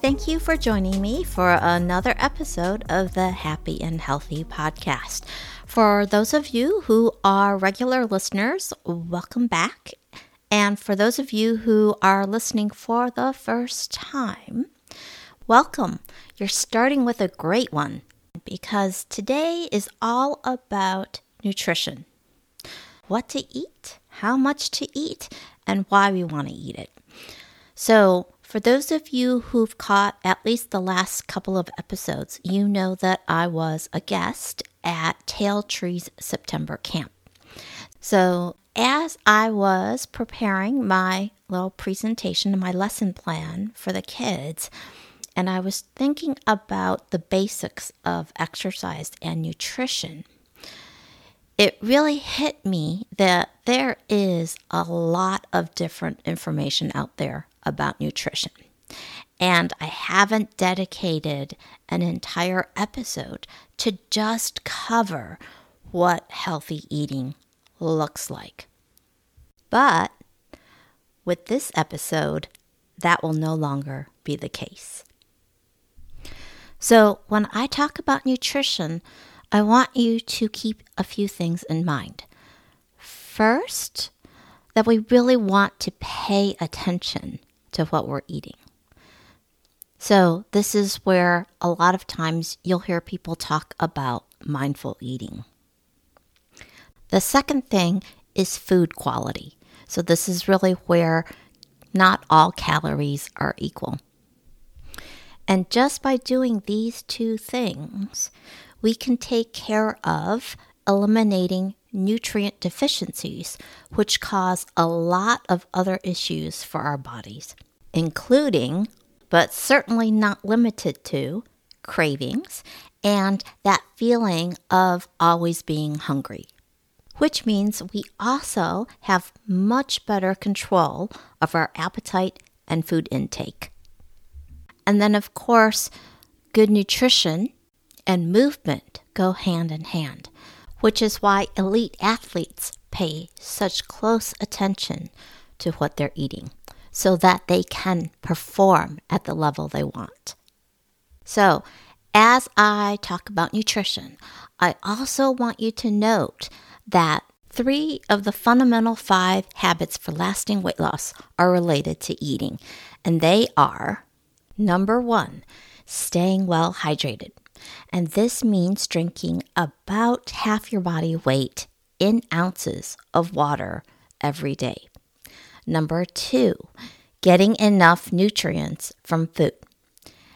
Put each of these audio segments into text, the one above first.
Thank you for joining me for another episode of the Happy and Healthy podcast. For those of you who are regular listeners, welcome back. And for those of you who are listening for the first time, welcome. You're starting with a great one because today is all about nutrition what to eat, how much to eat, and why we want to eat it. So, for those of you who've caught at least the last couple of episodes, you know that I was a guest at Tail Tree's September camp. So, as I was preparing my little presentation and my lesson plan for the kids, and I was thinking about the basics of exercise and nutrition, it really hit me that there is a lot of different information out there about nutrition. And I haven't dedicated an entire episode to just cover what healthy eating looks like. But with this episode, that will no longer be the case. So, when I talk about nutrition, I want you to keep a few things in mind. First, that we really want to pay attention to what we're eating. So, this is where a lot of times you'll hear people talk about mindful eating. The second thing is food quality. So, this is really where not all calories are equal. And just by doing these two things, we can take care of eliminating nutrient deficiencies, which cause a lot of other issues for our bodies, including, but certainly not limited to, cravings and that feeling of always being hungry. Which means we also have much better control of our appetite and food intake. And then, of course, good nutrition and movement go hand in hand which is why elite athletes pay such close attention to what they're eating so that they can perform at the level they want. So, as I talk about nutrition, I also want you to note that three of the fundamental five habits for lasting weight loss are related to eating, and they are number one, staying well hydrated and this means drinking about half your body weight in ounces of water every day. Number two, getting enough nutrients from food.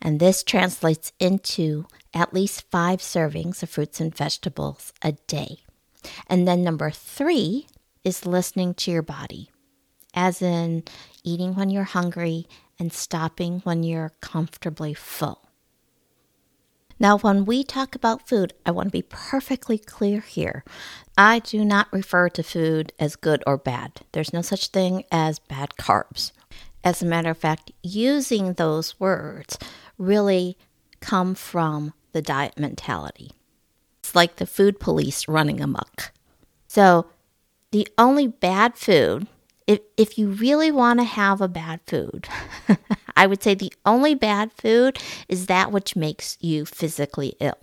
And this translates into at least five servings of fruits and vegetables a day. And then number three is listening to your body, as in eating when you're hungry and stopping when you're comfortably full. Now, when we talk about food, I want to be perfectly clear here. I do not refer to food as good or bad. There's no such thing as bad carbs. As a matter of fact, using those words really come from the diet mentality. It's like the food police running amok. So, the only bad food, if, if you really want to have a bad food, I would say the only bad food is that which makes you physically ill.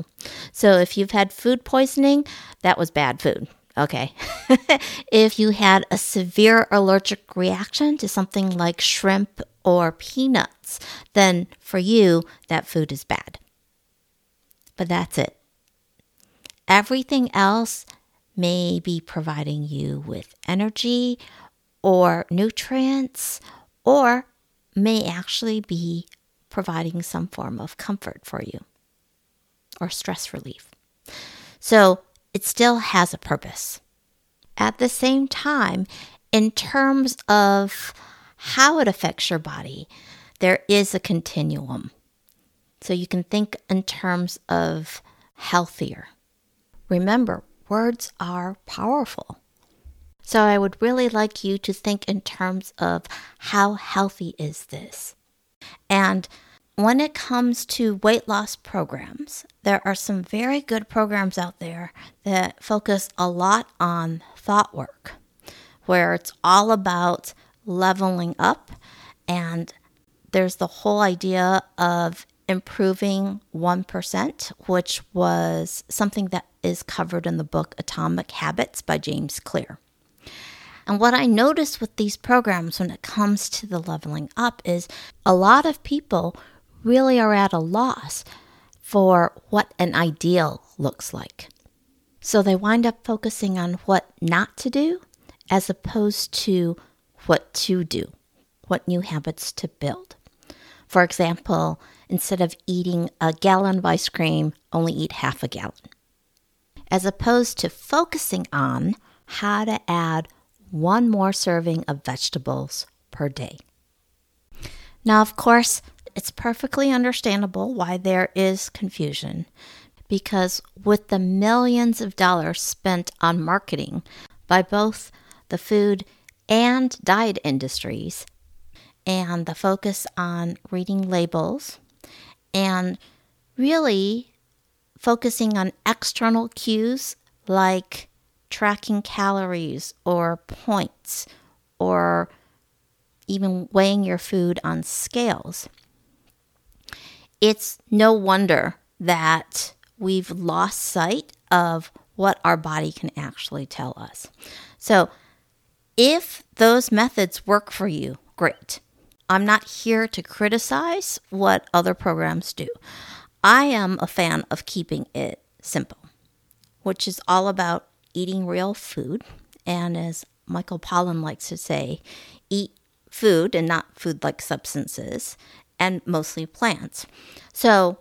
So if you've had food poisoning, that was bad food. Okay. if you had a severe allergic reaction to something like shrimp or peanuts, then for you, that food is bad. But that's it. Everything else may be providing you with energy or nutrients or may actually be providing some form of comfort for you or stress relief. So it still has a purpose. At the same time, in terms of how it affects your body, there is a continuum. So you can think in terms of healthier. Remember, words are powerful. So I would really like you to think in terms of how healthy is this? And when it comes to weight loss programs, there are some very good programs out there that focus a lot on thought work, where it's all about leveling up. And there's the whole idea of improving 1%, which was something that is covered in the book Atomic Habits by James Clear. And what I notice with these programs when it comes to the leveling up is a lot of people really are at a loss for what an ideal looks like. So they wind up focusing on what not to do as opposed to what to do, what new habits to build. For example, instead of eating a gallon of ice cream, only eat half a gallon. As opposed to focusing on how to add one more serving of vegetables per day. Now, of course, it's perfectly understandable why there is confusion because with the millions of dollars spent on marketing by both the food and diet industries, and the focus on reading labels, and really focusing on external cues like tracking calories or points or even weighing your food on scales it's no wonder that we've lost sight of what our body can actually tell us. So, if those methods work for you, great. I'm not here to criticize what other programs do. I am a fan of keeping it simple, which is all about eating real food. And as Michael Pollan likes to say, eat food and not food like substances and mostly plants. So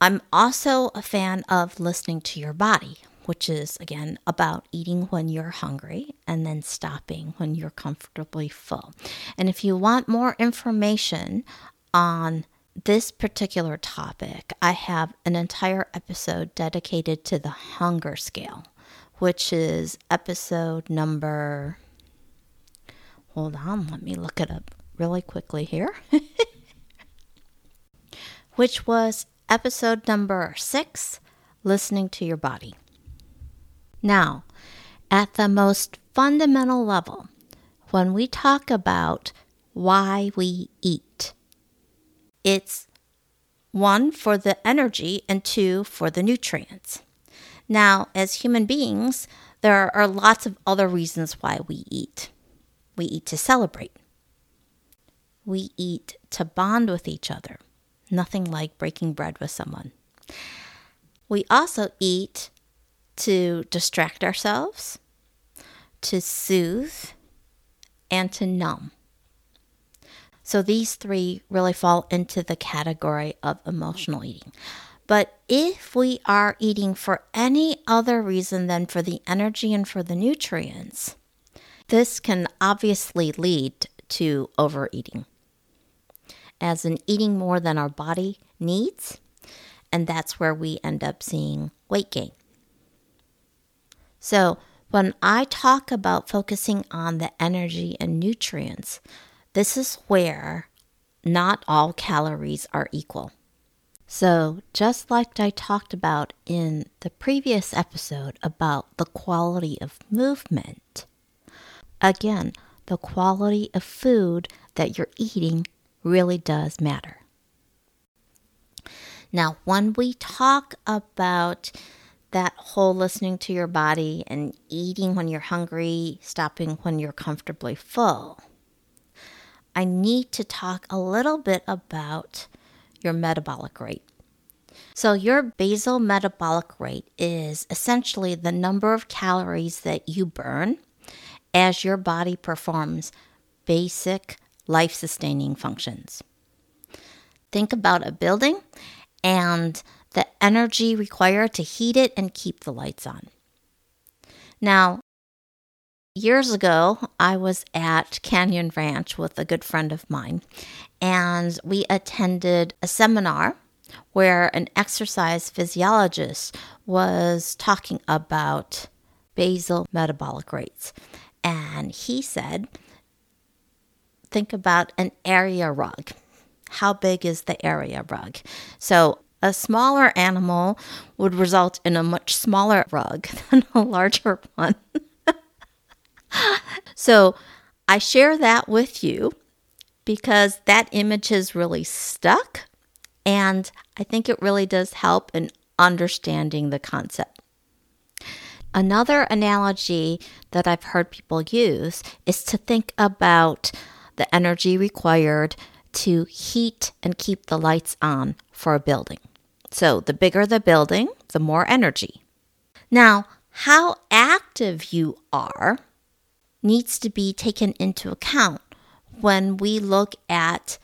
I'm also a fan of listening to your body, which is again about eating when you're hungry and then stopping when you're comfortably full. And if you want more information on this particular topic, I have an entire episode dedicated to the hunger scale, which is episode number. Hold on, let me look it up really quickly here. which was episode number six Listening to Your Body. Now, at the most fundamental level, when we talk about why we eat, it's one for the energy and two for the nutrients. Now, as human beings, there are lots of other reasons why we eat. We eat to celebrate. We eat to bond with each other nothing like breaking bread with someone. We also eat to distract ourselves, to soothe, and to numb. So these three really fall into the category of emotional eating. But if we are eating for any other reason than for the energy and for the nutrients, this can obviously lead to overeating as in eating more than our body needs. And that's where we end up seeing weight gain. So, when I talk about focusing on the energy and nutrients, this is where not all calories are equal. So, just like I talked about in the previous episode about the quality of movement, again, the quality of food that you're eating really does matter. Now, when we talk about that whole listening to your body and eating when you're hungry, stopping when you're comfortably full, I need to talk a little bit about your metabolic rate. So, your basal metabolic rate is essentially the number of calories that you burn as your body performs basic life sustaining functions. Think about a building and the energy required to heat it and keep the lights on. Now, years ago, I was at Canyon Ranch with a good friend of mine, and we attended a seminar where an exercise physiologist was talking about basal metabolic rates. And he said, think about an area rug. How big is the area rug? So, a smaller animal would result in a much smaller rug than a larger one. so, I share that with you because that image has really stuck. And I think it really does help in understanding the concept. Another analogy that I've heard people use is to think about the energy required to heat and keep the lights on for a building. So, the bigger the building, the more energy. Now, how active you are needs to be taken into account when we look at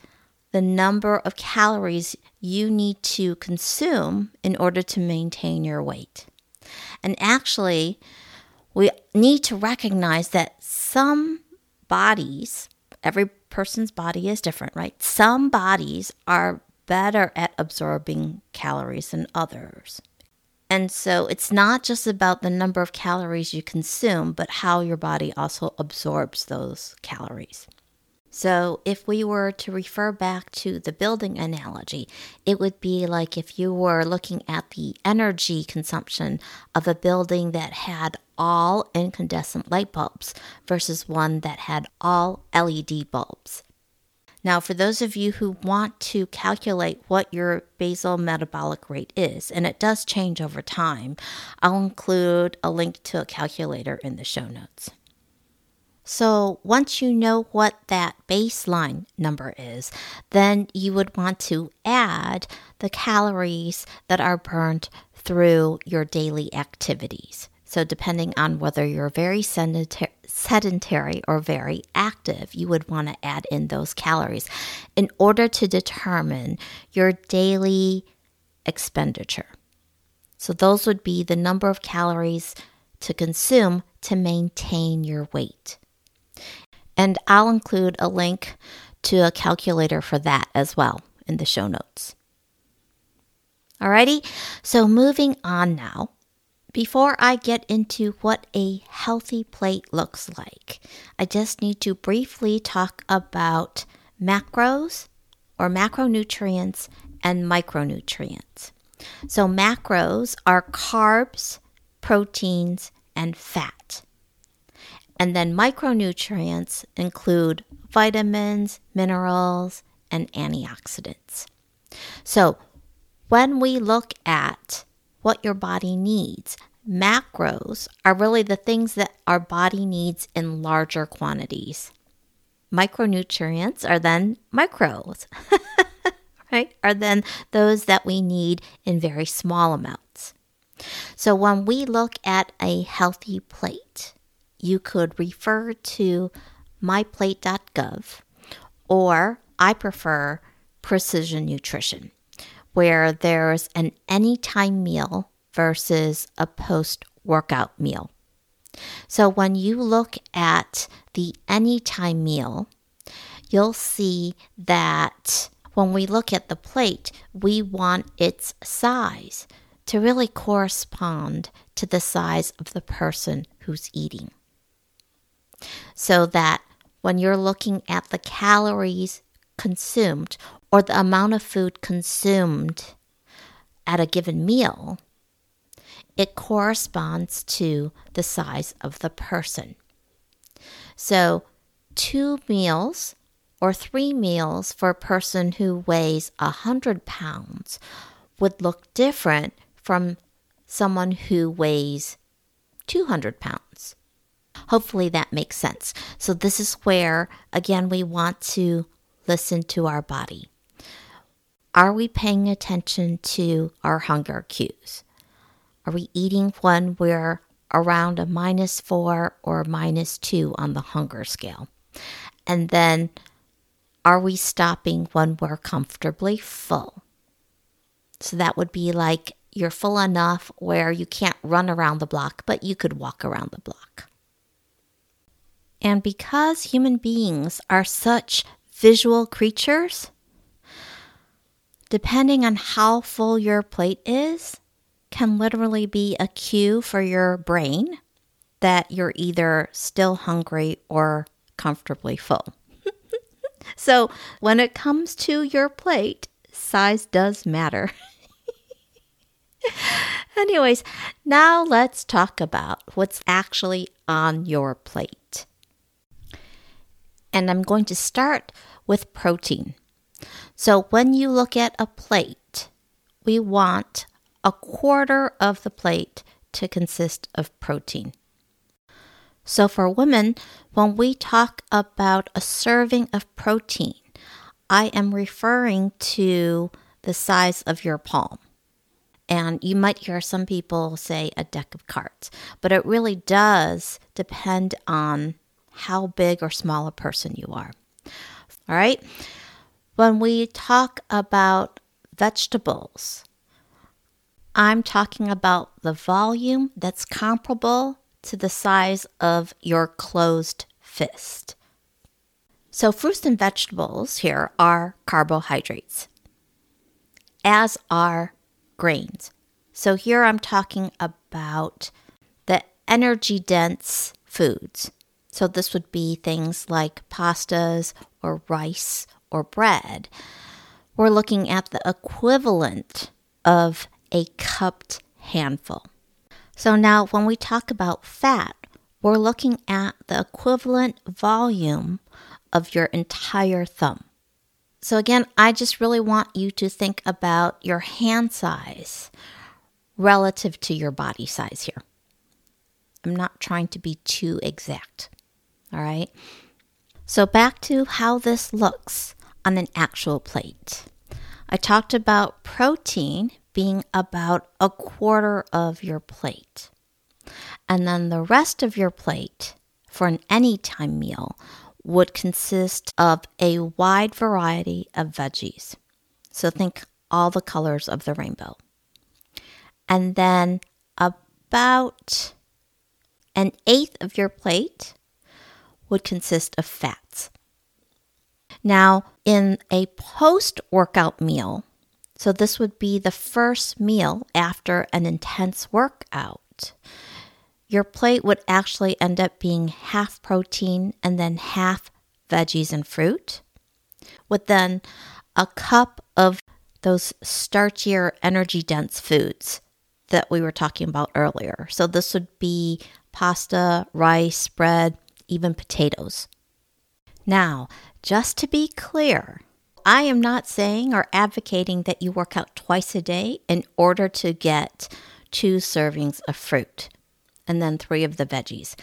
the number of calories you need to consume in order to maintain your weight. And actually, we need to recognize that some bodies, every person's body is different, right? Some bodies are better at absorbing calories than others. And so it's not just about the number of calories you consume, but how your body also absorbs those calories. So, if we were to refer back to the building analogy, it would be like if you were looking at the energy consumption of a building that had all incandescent light bulbs versus one that had all LED bulbs. Now, for those of you who want to calculate what your basal metabolic rate is, and it does change over time, I'll include a link to a calculator in the show notes. So once you know what that baseline number is, then you would want to add the calories that are burned through your daily activities. So, depending on whether you're very sedentary or very active, you would want to add in those calories in order to determine your daily expenditure. So, those would be the number of calories to consume to maintain your weight. And I'll include a link to a calculator for that as well in the show notes. Alrighty, so moving on now. Before I get into what a healthy plate looks like, I just need to briefly talk about macros or macronutrients and micronutrients. So, macros are carbs, proteins, and fat. And then micronutrients include vitamins, minerals, and antioxidants. So, when we look at what your body needs, macros are really the things that our body needs in larger quantities. Micronutrients are then micros, right? Are then those that we need in very small amounts. So when we look at a healthy plate, you could refer to myplate.gov or I prefer Precision Nutrition, where there's an anytime meal versus a post workout meal. So when you look at the anytime meal, you'll see that when we look at the plate, we want its size to really correspond to the size of the person who's eating so that when you're looking at the calories consumed or the amount of food consumed at a given meal, it corresponds to the size of the person. So, two meals or three meals for a person who weighs 100 pounds would look different from someone who weighs 200 pounds. Hopefully that makes sense. So, this is where, again, we want to listen to our body. Are we paying attention to our hunger cues? Are we eating when we're around a minus four or minus two on the hunger scale? And then, are we stopping when we're comfortably full? So that would be like you're full enough where you can't run around the block, but you could walk around the block. And because human beings are such visual creatures, depending on how full your plate is, can literally be a cue for your brain that you're either still hungry or comfortably full. so, when it comes to your plate, size does matter. Anyways, now let's talk about what's actually on your plate. And I'm going to start with protein. So when you look at a plate, we want a quarter of the plate to consist of protein. So for women, when we talk about a serving of protein, I am referring to the size of your palm. And you might hear some people say a deck of cards, but it really does depend on how big or small a person you are. All right. When we talk about vegetables, I'm talking about the volume that's comparable to the size of your closed fist. So, fruits and vegetables here are carbohydrates, as are grains. So here I'm talking about the energy dense foods. So this would be things like pastas or rice or bread. We're looking at the equivalent of a cupped handful. So now when we talk about fat, we're looking at the equivalent volume of your entire thumb. So, again, I just really want you to think about your hand size relative to your body size here. I'm not trying to be too exact. All right. So, back to how this looks on an actual plate. I talked about protein being about a quarter of your plate. And then the rest of your plate for an anytime meal would consist of a wide variety of veggies. So think all the colors of the rainbow. And then about an eighth of your plate would consist of fats. Now, in a post workout meal, so this would be the first meal after an intense workout, your plate would actually end up being half protein and then half veggies and fruit, with then a cup of those starchier, energy dense foods that we were talking about earlier. So this would be pasta, rice, bread, even potatoes. Now, just to be clear, I am not saying or advocating that you work out twice a day in order to get two servings of fruit and then three of the veggies.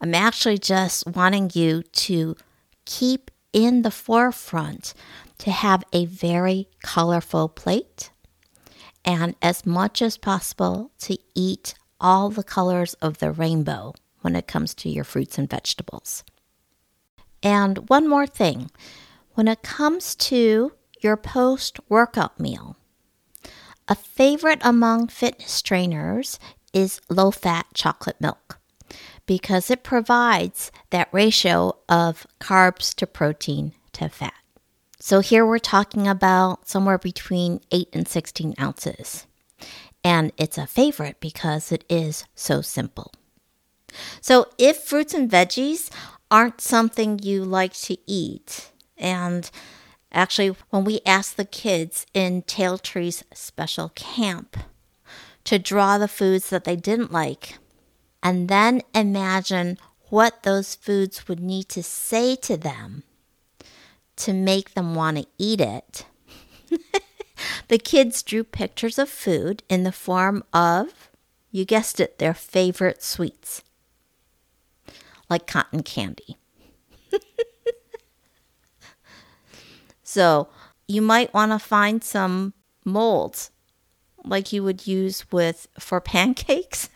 I'm actually just wanting you to keep in the forefront to have a very colorful plate and as much as possible to eat all the colors of the rainbow when it comes to your fruits and vegetables. And one more thing when it comes to your post workout meal, a favorite among fitness trainers is low fat chocolate milk because it provides that ratio of carbs to protein to fat. So here we're talking about somewhere between 8 and 16 ounces. And it's a favorite because it is so simple. So if fruits and veggies aren't something you like to eat, and actually, when we asked the kids in Tail Tree's special camp to draw the foods that they didn't like, and then imagine what those foods would need to say to them to make them want to eat it. the kids drew pictures of food in the form of, you guessed it, their favorite sweets, like cotton candy. so you might want to find some molds like you would use with for pancakes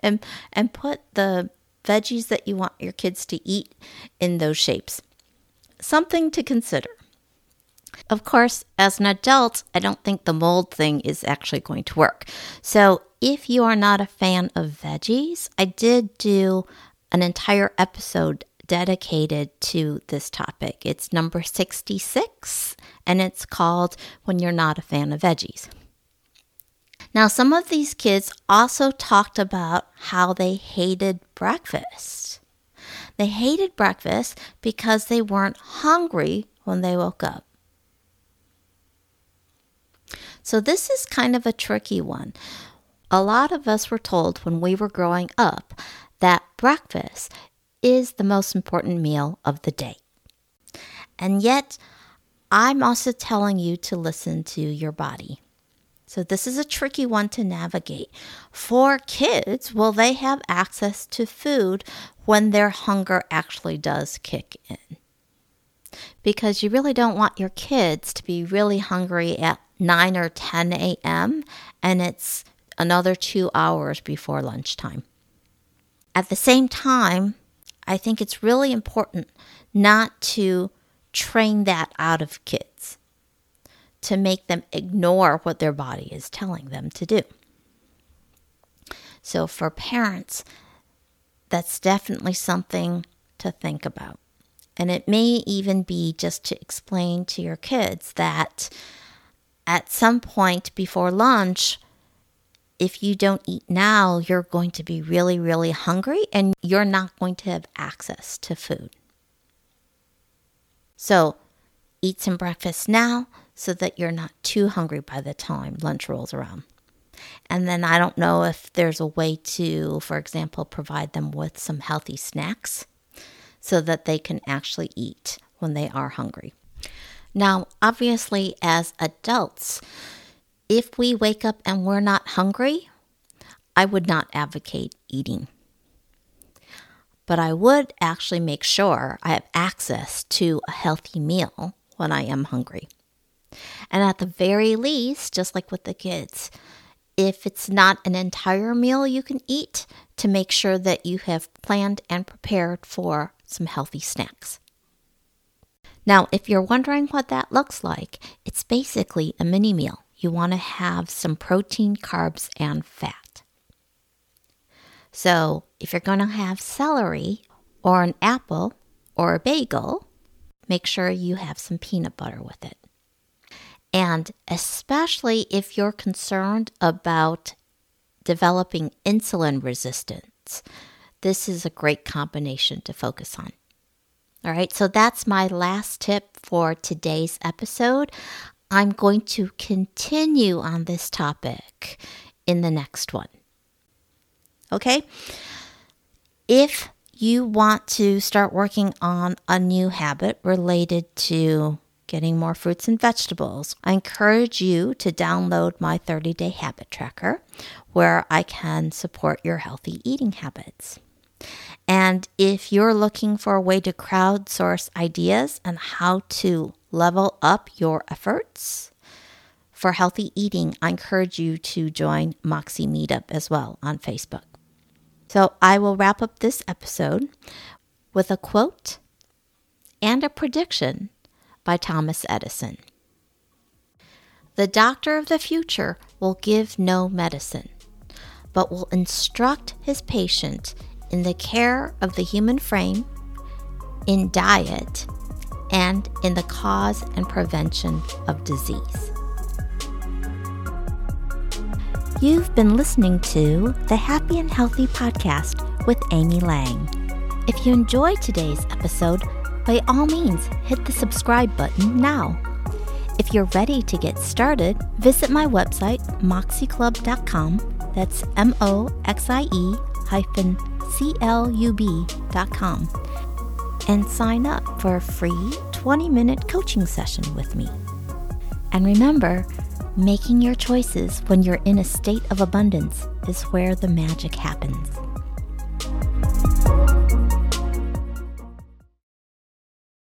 and and put the veggies that you want your kids to eat in those shapes. Something to consider. Of course, as an adult, I don't think the mold thing is actually going to work. So, if you are not a fan of veggies, I did do an entire episode dedicated to this topic. It's number 66, and it's called When You're Not a Fan of Veggies. Now, some of these kids also talked about how they hated breakfast. They hated breakfast because they weren't hungry when they woke up. So, this is kind of a tricky one. A lot of us were told when we were growing up breakfast is the most important meal of the day. And yet, I'm also telling you to listen to your body. So, this is a tricky one to navigate. For kids, will they have access to food when their hunger actually does kick in? Because you really don't want your kids to be really hungry at 9 or 10 a.m. and it's another two hours before lunchtime. At the same time, I think it's really important not to train that out of kids to make them ignore what their body is telling them to do. So, for parents, that's definitely something to think about. And it may even be just to explain to your kids that at some point before lunch, if you don't eat now, you're going to be really, really hungry and you're not going to have access to food. So, eat some breakfast now so that you're not too hungry by the time lunch rolls around. And then I don't know if there's a way to, for example, provide them with some healthy snacks so that they can actually eat when they are hungry. Now, obviously, as adults, if we wake up and we're not hungry, I would not advocate eating. But I would actually make sure I have access to a healthy meal when I am hungry. And at the very least, just like with the kids, if it's not an entire meal you can eat, to make sure that you have planned and prepared for some healthy snacks. Now, if you're wondering what that looks like, it's basically a mini meal. You want to have some protein, carbs, and fat. So, if you're going to have celery or an apple or a bagel, make sure you have some peanut butter with it. And especially if you're concerned about developing insulin resistance, this is a great combination to focus on. All right, so that's my last tip for today's episode. I'm going to continue on this topic in the next one. Okay? If you want to start working on a new habit related to getting more fruits and vegetables, I encourage you to download my 30 day habit tracker where I can support your healthy eating habits. And if you're looking for a way to crowdsource ideas on how to level up your efforts for healthy eating, I encourage you to join Moxie Meetup as well on Facebook. So I will wrap up this episode with a quote and a prediction by Thomas Edison. The doctor of the future will give no medicine, but will instruct his patient in the care of the human frame, in diet, and in the cause and prevention of disease. You've been listening to the Happy and Healthy podcast with Amy Lang. If you enjoyed today's episode, by all means hit the subscribe button now. If you're ready to get started, visit my website, moxieclub.com. That's M O X I E hyphen club.com and sign up for a free 20 minute coaching session with me. And remember, making your choices when you're in a state of abundance is where the magic happens.